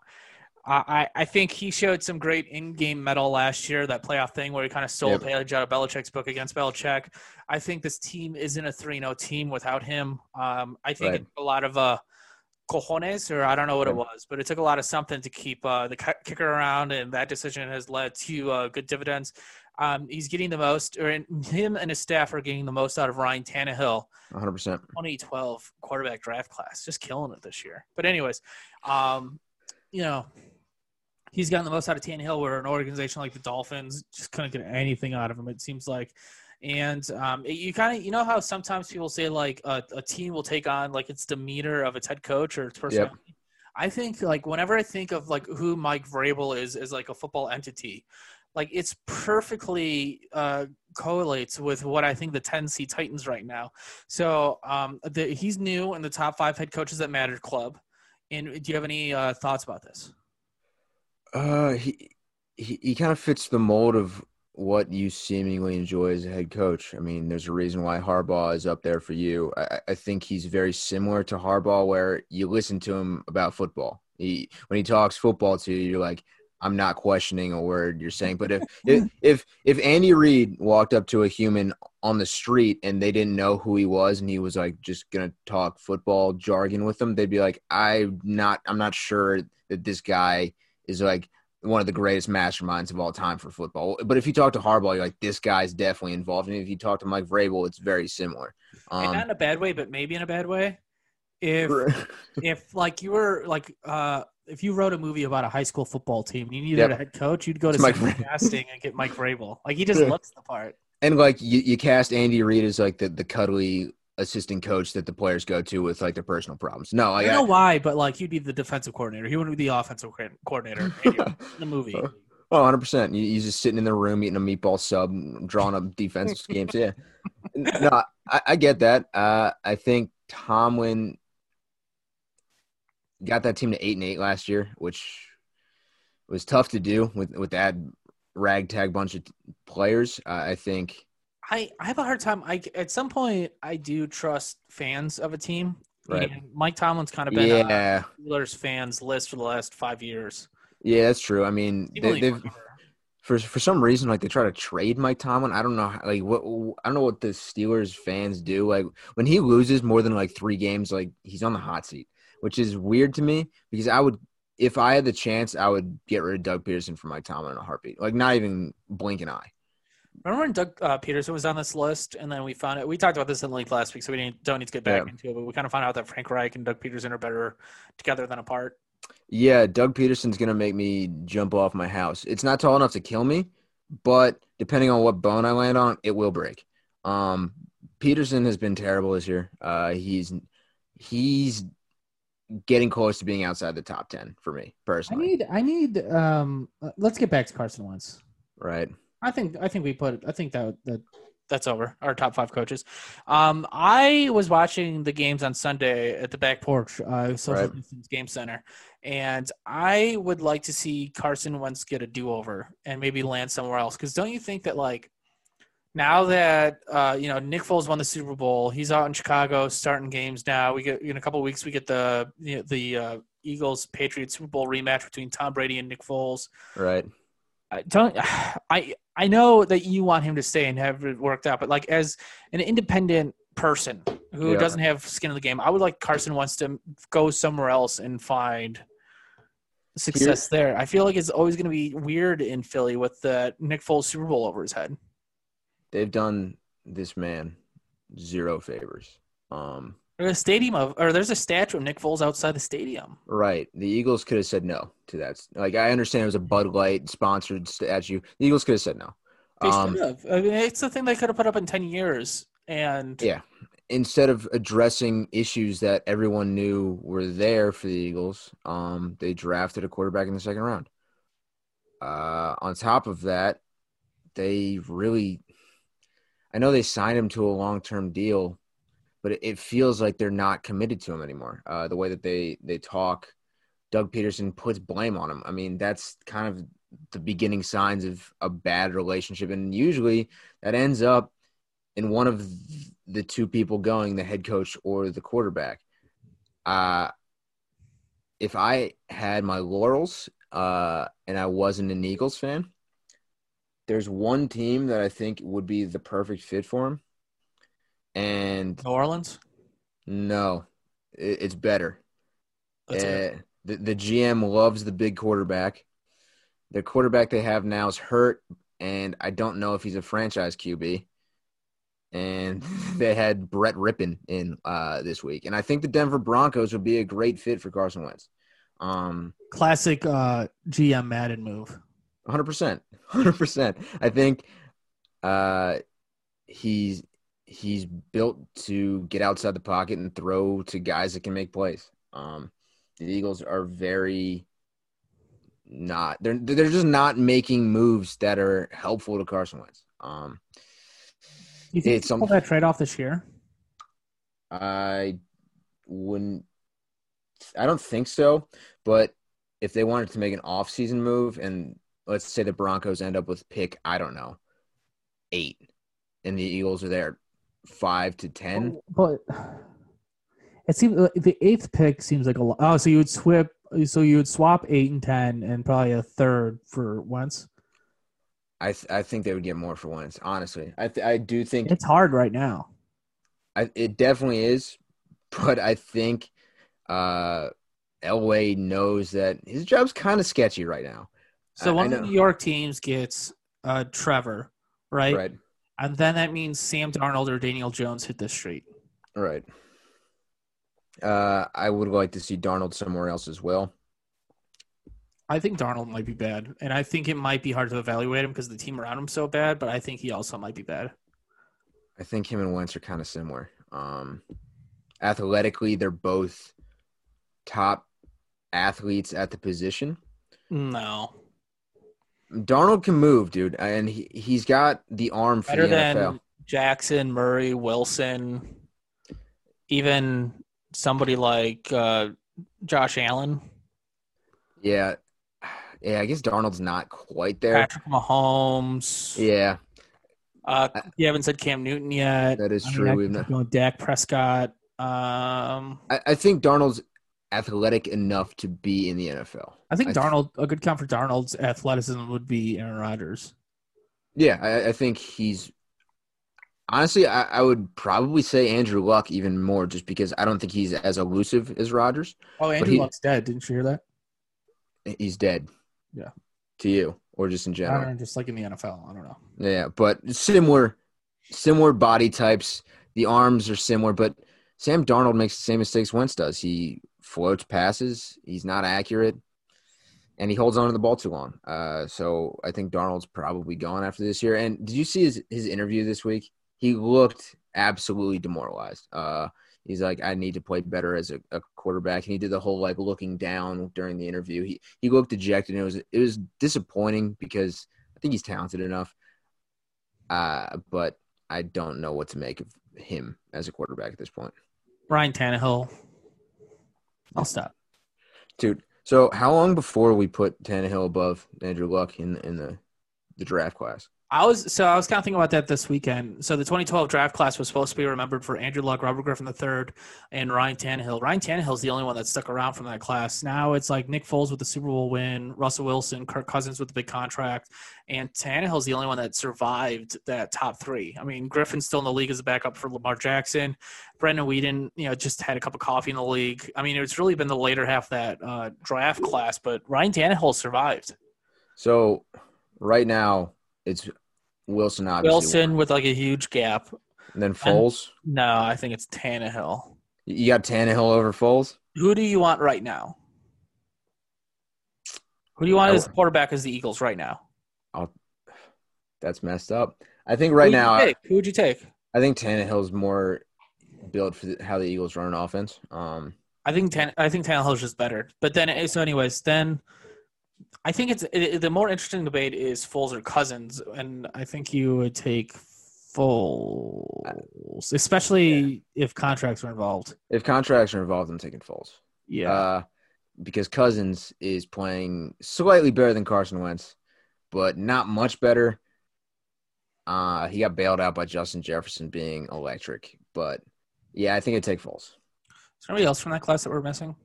I, I think he showed some great in-game mettle last year. That playoff thing where he kind of stole Yep. a page out of Belichick's book against Belichick. I think this team isn't a 3-0 team without him. Um, I think Right. it's a lot of uh, cojones, or I don't know what it was, but it took a lot of something to keep uh, the kicker around, and that decision has led to uh, good dividends. Um, he's getting the most, or in, him and his staff are getting the most out of Ryan Tannehill. 100. percent 2012 quarterback draft class, just killing it this year. But anyways, um, you know, he's gotten the most out of Tannehill. Where an organization like the Dolphins just couldn't get anything out of him. It seems like, and um, it- you kind of you know how sometimes people say like a, a team will take on like its demeanor of its head coach or its personality. I think like whenever I think of like who Mike Vrabel is as like a football entity, like it's perfectly uh, correlates with what I think the Tennessee Titans right now. So um, the, he's new in the top five head coaches that matter club. And do you have any uh, thoughts about this? Uh, he he, he kind of fits the mold of what you seemingly enjoy as a head coach. I mean, there's a reason why Harbaugh is up there for you. I, I think he's very similar to Harbaugh, where you listen to him about football. He when he talks football to you, you're like, I'm not questioning a word you're saying. But if if <laughs> if, if Andy Reid walked up to a human on the street and they didn't know who he was and he was like just gonna talk football jargon with them, they'd be like, I'm not I'm not sure that this guy is like one of the greatest masterminds of all time for football. But if you talk to Harbaugh, you're like, this guy's definitely involved. And if you talk to Mike Vrabel, it's very similar. and Um, not in a bad way, but maybe in a bad way. If <laughs> if like you were like uh if you wrote a movie about a high school football team and you needed Yep. a head coach, you'd go to Mike casting and get Mike Vrabel. Like he <laughs> just looks the part. and like you, you cast Andy Reid as like the, the cuddly assistant coach that the players go to with like their personal problems. No, I I, know why, but like he'd be the defensive coordinator. He wouldn't be the offensive coordinator in <laughs> the movie. Oh, 100 percent. He's just sitting in the room eating a meatball sub, drawing up defense games. Yeah, no, I, I get that. Uh, I think Tomlin got that team to eight and eight last year, which was tough to do with with that ragtag bunch of players. Uh, I think. I, I have a hard time. I at some point I do trust fans of a team. Right. And Mike Tomlin's kind of been on Yeah, Steelers fans list for the last five years. yeah, that's true. I mean, they, they've for for some reason like they try to trade Mike Tomlin. I don't know how, like what I don't know what the Steelers fans do. Like when he loses more than like 3 games like he's on the hot seat, which is weird to me because I would if I had the chance I would get rid of Doug Pederson for Mike Tomlin in a heartbeat. Like not even blink an eye. Remember when Doug uh, Pederson was on this list, and then we found it. We talked about this in length last week, so we didn't, don't need to get back Yeah. into it. But we kind of found out that Frank Reich and Doug Pederson are better together than apart. Yeah, Doug Pederson's gonna make me jump off my house. It's not tall enough to kill me, but depending on what bone I land on, it will break. Um, Pederson has been terrible this year. Uh, he's he's getting close to being outside the top ten for me personally. I need, I need. Um, let's get back to Carson Wentz. right? I think, I think we put. I think that that that's over. Our top five coaches. Um, I was watching the games on Sunday at the back porch, uh, social Right. distance game center, and I would like to see Carson Wentz get a do over and maybe land somewhere else. Because don't you think that like now that uh, you know Nick Foles won the Super Bowl, he's out in Chicago starting games now. We get in a couple of weeks we get the you know, the uh, Eagles Patriots Super Bowl rematch between Tom Brady and Nick Foles. Right. I don't <sighs> I I know that you want him to stay and have it worked out, but like as an independent person who Yeah. doesn't have skin in the game, I would like Carson Wentz to go somewhere else and find success there. I feel like it's always going to be weird in Philly with the Nick Foles Super Bowl over his head. They've done this man zero favors. Um, There's a stadium of, or there's a statue of Nick Foles outside the stadium. right. The Eagles could have said no to that. Like I understand it was a Bud Light sponsored statue. The Eagles could have said no. They Um, should have. I mean, it's the thing they could have put up in ten years, and Yeah. instead of addressing issues that everyone knew were there for the Eagles, um, they drafted a quarterback in the second round. Uh, on top of that, they really, I know they signed him to a long term deal, but it, feels like they're not committed to him anymore. Uh, the way that they they talk, Doug Pederson puts blame on him. I mean, that's kind of the beginning signs of a bad relationship, and usually that ends up in one of the two people going, the head coach or the quarterback. Uh, if I had my laurels uh, and I wasn't an Eagles fan, there's one team that I think would be the perfect fit for him. And New Orleans. no, it, it's better. That's it. Uh, the, the GM loves the big quarterback. The quarterback they have now is hurt, and I don't know if he's a franchise QB. And <laughs> they had Brett Rypien in uh, this week, and I think the Denver Broncos would be a great fit for Carson Wentz. Um, Classic uh, GM Madden move. 100%. 100%. <laughs> I think uh, he's he's built to get outside the pocket and throw to guys that can make plays. Um, the Eagles are very not they're they're just not making moves that are helpful to Carson Wentz. Um, You think It's pull that trade off this year? I wouldn't. I don't think so. But if they wanted to make an off-season move, and let's say the Broncos end up with pick, I don't know, eight, and the Eagles are there five to ten. But it seems uh, the eighth pick seems like a lot. Oh, so you would swap. So you would swap eight and ten, and probably a third for Wentz. I th- I think they would get more for Wentz. Honestly, I th- I do think It's hard right now. I, it definitely is, but I think uh, Elway knows that his job's kind of sketchy right now. So I- one I of the. New York teams gets uh, Trevor, right? Right, And then that means Sam Darnold or Daniel Jones hit the street. right. Uh, I would like to see Darnold somewhere else as well. I think Darnold might be bad, and I think it might be hard to evaluate him because the team around him's so bad. But I think he also might be bad. I think him and Wentz are kind of similar. Um, athletically, they're both top athletes at the position. No, Darnold can move, dude, and he he's got the arm for better the than Jackson, Murray, Wilson, even somebody like uh, Josh Allen, Yeah, yeah. I guess Darnold's not quite there. Patrick Mahomes. Yeah, Uh, you haven't said Cam Newton yet. that is I mean, true. We've not, going Dak Prescott. Um, I, I think Darnold's athletic enough to be in the NFL. I think I th- Darnold, a good count for Darnold's athleticism would be Aaron Rodgers. Yeah, I, I think he's honestly. I, I would probably say Andrew Luck even more, just because I don't think he's as elusive as Rodgers. Oh, Andrew he- Luck's dead. Didn't you hear that? He's dead. Yeah. To you, or just in I general. don't know, just like in the NFL. I don't know. Yeah, but similar, similar body types. The arms are similar, but Sam Darnold makes the same mistakes Wentz does. He floats passes. He's not accurate, and he holds on to the ball too long. Uh, so I think Darnold's probably gone after this year. And did you see his his interview this week? He looked absolutely demoralized. Uh, he's like, I need to play better as a, a quarterback, and he did the whole like looking down during the interview. He he looked dejected, and it was it was disappointing because I think he's talented enough. Uh, but I don't know what to make of him as a quarterback at this point. Ryan Tannehill. I'll stop. Dude, so how long before we put Tannehill above Andrew Luck in in the the draft class? I was so I was kind of thinking about that this weekend. So the 2012 draft class was supposed to be remembered for Andrew Luck, Robert Griffin III, and Ryan Tannehill. Ryan Tannehill's the only one that stuck around from that class. Now it's like Nick Foles with the Super Bowl win, Russell Wilson, Kirk Cousins with the big contract, and Tannehill's the only one that survived that top three. I mean, Griffin's still in the league as a backup for Lamar Jackson. Brandon Weeden, you know, just had a cup of coffee in the league. I mean, it's really been the later half of that uh, draft class, but Ryan Tannehill survived. So right now it's Wilson obviously. Wilson with like a huge gap. And then Foles. No, I think it's Tannehill. You got Tannehill over Foles? Who do you want right now? Who do you want as quarterback as the Eagles right now? That's messed up. I think right Who'd now I, who would you take? I think Tannehill's more built for how the Eagles run an offense. Um I think Tan- I think Tannehill's just better. But then, so anyways, then I think it's it, the more interesting debate is Foles or Cousins, and I think you would take Foles, especially if contracts are involved. if contracts are involved, I'm taking Foles. Yeah, Uh, because Cousins is playing slightly better than Carson Wentz, but not much better. Uh, he got bailed out by Justin Jefferson being electric, but yeah, I think I'd take Foles. is there anybody else from that class that we're missing?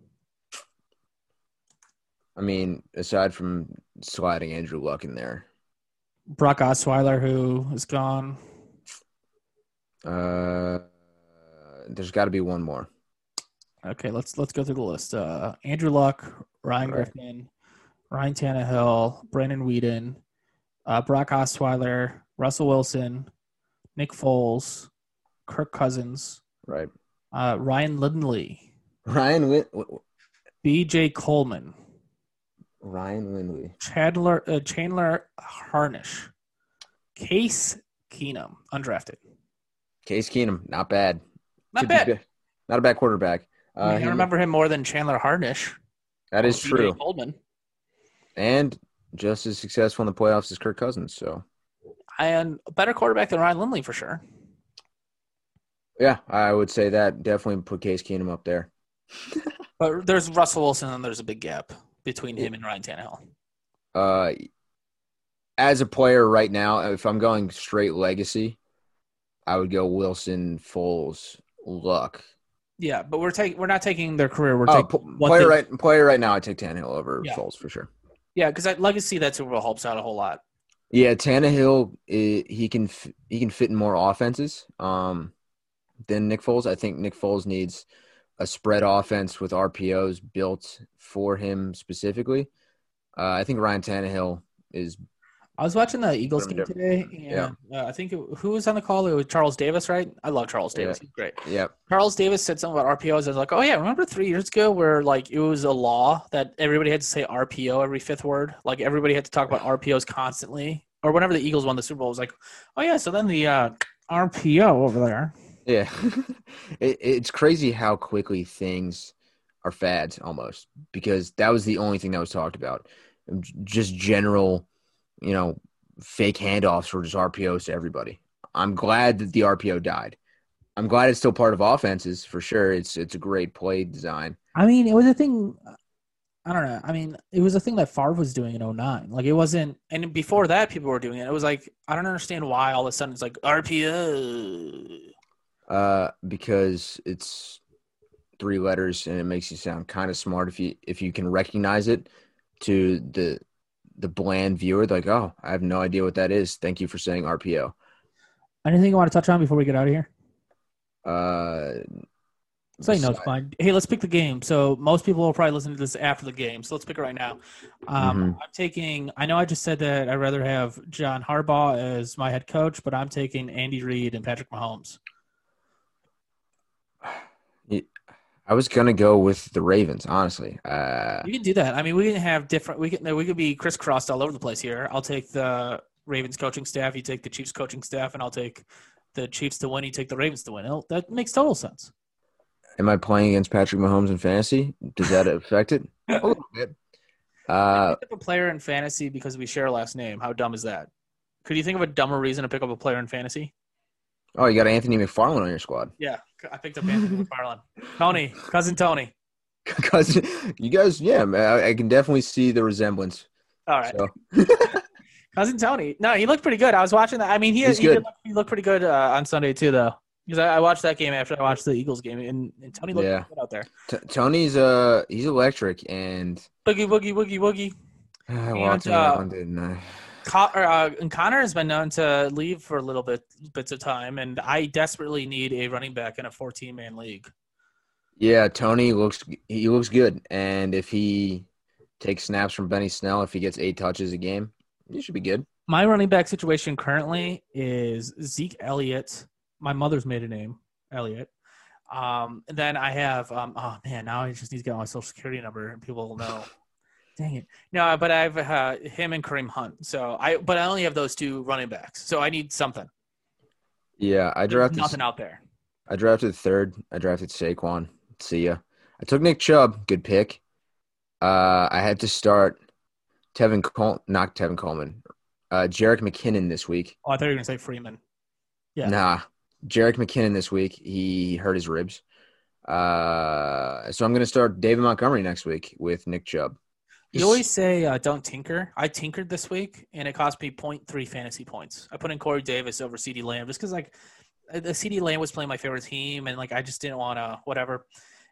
I mean, aside from sliding Andrew Luck in there, Brock Osweiler, who is gone. uh, there's got to be one more. Okay, let's let's go through the list. Uh, Andrew Luck, Ryan Right. Griffin, Ryan Tannehill, Brandon Weeden, uh, Brock Osweiler, Russell Wilson, Nick Foles, Kirk Cousins, Right, uh, Ryan Lindley, Ryan Win- B.J. Coleman, Ryan Lindley. Chandler uh, Chandler Harnish, Case Keenum, undrafted. Case Keenum, not bad. Not Could bad. good. Not a bad quarterback. I, Uh, mean, I remember him more than Chandler Harnish. that is true, Coleman. and just as successful in the playoffs as Kirk Cousins. So And a better quarterback than Ryan Lindley for sure. yeah, I would say that definitely put Case Keenum up there. <laughs> But there's Russell Wilson, and there's a big gap between him and Ryan Tannehill. Uh, as a player right now, if I'm going straight legacy, I would go Wilson, Foles, Luck. Yeah, but we're taking we're not taking their career. We're Oh, taking what player they- right, player right now. I take Tannehill over Yeah. Foles for sure. Yeah, because legacy that Super Bowl helps out a whole lot. Yeah, Tannehill, eh, he can f- he can fit in more offenses um, than Nick Foles. I think Nick Foles needs a spread offense with RPOs built for him specifically. Uh, I think Ryan Tannehill is I was watching the Eagles game today, Yeah. and uh, I think it, who was on the call? It was Charles Davis, right? I love Charles Davis. He's great. yeah Charles Davis said something about RPOs. I was like, oh yeah, remember three years ago where like it was a law that everybody had to say RPO every fifth word. Like everybody had to talk about RPOs constantly. Or whenever the Eagles won the Super Bowl, it was like, oh yeah, so then the uh, RPO over there. Yeah. <laughs> it, it's crazy how quickly things are fads almost because that was the only thing that was talked about. Just general, you know, fake handoffs or just RPOs to everybody. I'm glad that the RPO died. I'm glad it's still part of offenses for sure. It's it's a great play design. I mean, it was a thing. I don't know. I mean, it was a thing that Favre was doing in 09. Like it wasn't, and before that, people were doing it. It was like I don't understand why all of a sudden it's like RPO. Uh, because it's three letters and it makes you sound kind of smart if you if you can recognize it to the the bland viewer. Like, oh, I have no idea what that is. Thank you for saying RPO. Anything you want to touch on before we get out of here? Uh, Say no, it's fine. Hey, let's pick the game. So most people will probably listen to this after the game. So let's pick it right now. Um, Mhm. I'm taking. I know I just said that I'd rather have John Harbaugh as my head coach, but I'm taking Andy Reid and Patrick Mahomes. I was gonna go with the Ravens, honestly. Uh, You can do that. I mean, we can have different. We can. We could be crisscrossed all over the place here. I'll take the Ravens coaching staff. You take the Chiefs coaching staff, and I'll take the Chiefs to win. You take the Ravens to win. It'll- that makes total sense. am I playing against Patrick Mahomes in fantasy? Does that affect it? <laughs> A little bit. Uh, pick up a player in fantasy because we share a last name. How dumb is that? Could you think of a dumber reason to pick up a player in fantasy? oh, you got Anthony McFarland on your squad. Yeah, I picked up Anthony McFarland. Tony, cousin Tony. <laughs> Cousin, you guys, yeah, man, I, I can definitely see the resemblance. All right, So <laughs> cousin Tony. No, he looked pretty good. I was watching that. I mean, he He's he, look, he looked pretty good uh, on Sunday too, though. Because I, I watched that game after I watched the Eagles game, and, and Tony looked Yeah. good out there. T- Tony's uh he's electric, and Boogie woogie woogie woogie. <sighs> I And, walked him uh, down, didn't I? Co- uh, and Connor has been known to leave for a little bit bits of time, and I desperately need a running back in a 14 man league. Yeah, Tony looks he looks good, and if he takes snaps from Benny Snell, if he gets eight touches a game, he should be good. My running back situation currently is Zeke Elliott, my mother's maiden name, Elliott. Um, then I have, um, oh man, now I just need to get my social security number and people will know. Dang it. No, but I have uh, him and Kareem Hunt. So I, but I only have those two running backs. So I need something. Yeah, I There's drafted nothing out there. I drafted third. I drafted Saquon. See ya. I took Nick Chubb. Good pick. Uh, I had to start Tevin Col- not Tevin Coleman. Uh, Jerick McKinnon this week. Oh, I thought you were going to say Freeman. Yeah. Nah, Jerick McKinnon this week. He hurt his ribs. Uh, so I'm gonna start David Montgomery next week with Nick Chubb. You always say uh, don't tinker. I tinkered this week, and it cost me 0.3 fantasy points. I put in Corey Davis over CeeDee Lamb just because like uh, the CeeDee Lamb was playing my favorite team, and like I just didn't want to whatever.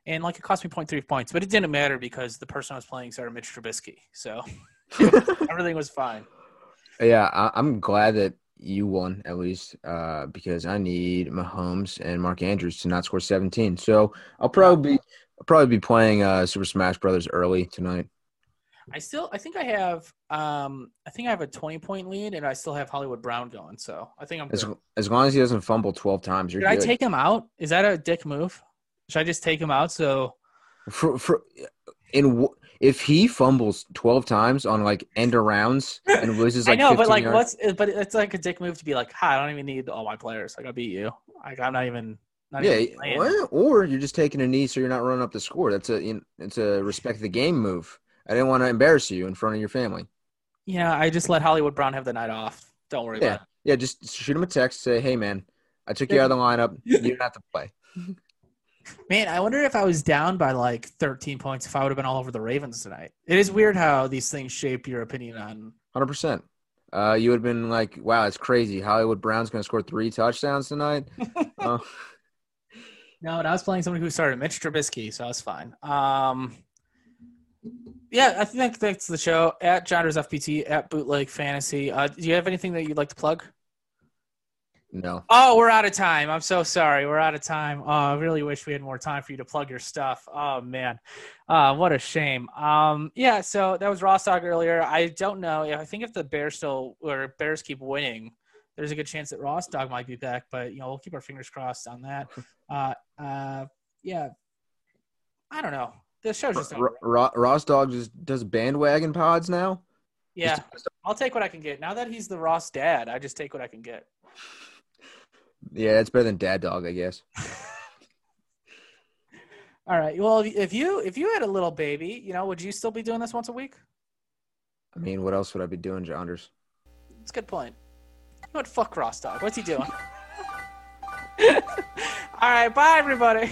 And like it cost me 0.3 points, but it didn't matter because the person I was playing started Mitch Trubisky, so <laughs> everything was fine. Yeah, I, I'm glad that you won at least uh, because I need Mahomes and Mark Andrews to not score 17. So I'll probably be I'll probably be playing uh, Super Smash Brothers early tonight. I still, I think I have, um, I think I have a 20 point lead, and I still have Hollywood Brown going. So I think I'm. As, Good. as long as he doesn't fumble 12 times, you're Should I take him out? Is that a dick move? Should I just take him out? So for, for, in if he fumbles 12 times on like end arounds and <laughs> loses like I know, but like, yards- what's? But it's like a dick move to be like, "Hi, I don't even need all my players. Like, I beat you. Like, I'm not even." Not yeah, well, or you're just taking a knee so you're not running up the score. That's a you know, it's a respect the game move. I didn't want to embarrass you in front of your family. Yeah, I just let Hollywood Brown have the night off. Don't worry Yeah, about it. yeah. Just shoot him a text. Say, hey man, I took you out of the lineup. <laughs> You didn't have to play. <laughs> Man, I wonder if I was down by like 13 points if I would have been all over the Ravens tonight. It is weird how these things shape your opinion on. Hundred percent. Uh, you would have been like, wow, it's crazy. Hollywood Brown's going to score three touchdowns tonight. Oh, <laughs> No, and I was playing somebody who started Mitch Trubisky, so I was fine. Um, Yeah, I think that's the show at Genres FPT at Bootleg Fantasy. Uh, do you have anything that you'd like to plug? No. Oh, we're out of time. I'm so sorry. We're out of time. Oh, I really wish we had more time for you to plug your stuff. Oh man, uh, what a shame. Um, yeah. So that was Ross Dog earlier. I don't know. I think if the Bears still or Bears keep winning, there's a good chance that Ross Dog might be back. But you know, we'll keep our fingers crossed on that. <laughs> Uh, uh, yeah. I don't know. The show's just over. Ross Dog just does bandwagon pods now. Yeah, I'll take what I can get. Now that he's the Ross dad, I just take what I can get. Yeah, it's better than Dad Dog, I guess. <laughs> All right. Well, if you if you had a little baby, you know, would you still be doing this once a week? I mean, what else would I be doing, Jonders? That's a good point. What fuck Ross Dog? What's he doing? <laughs> <laughs> All right, bye everybody.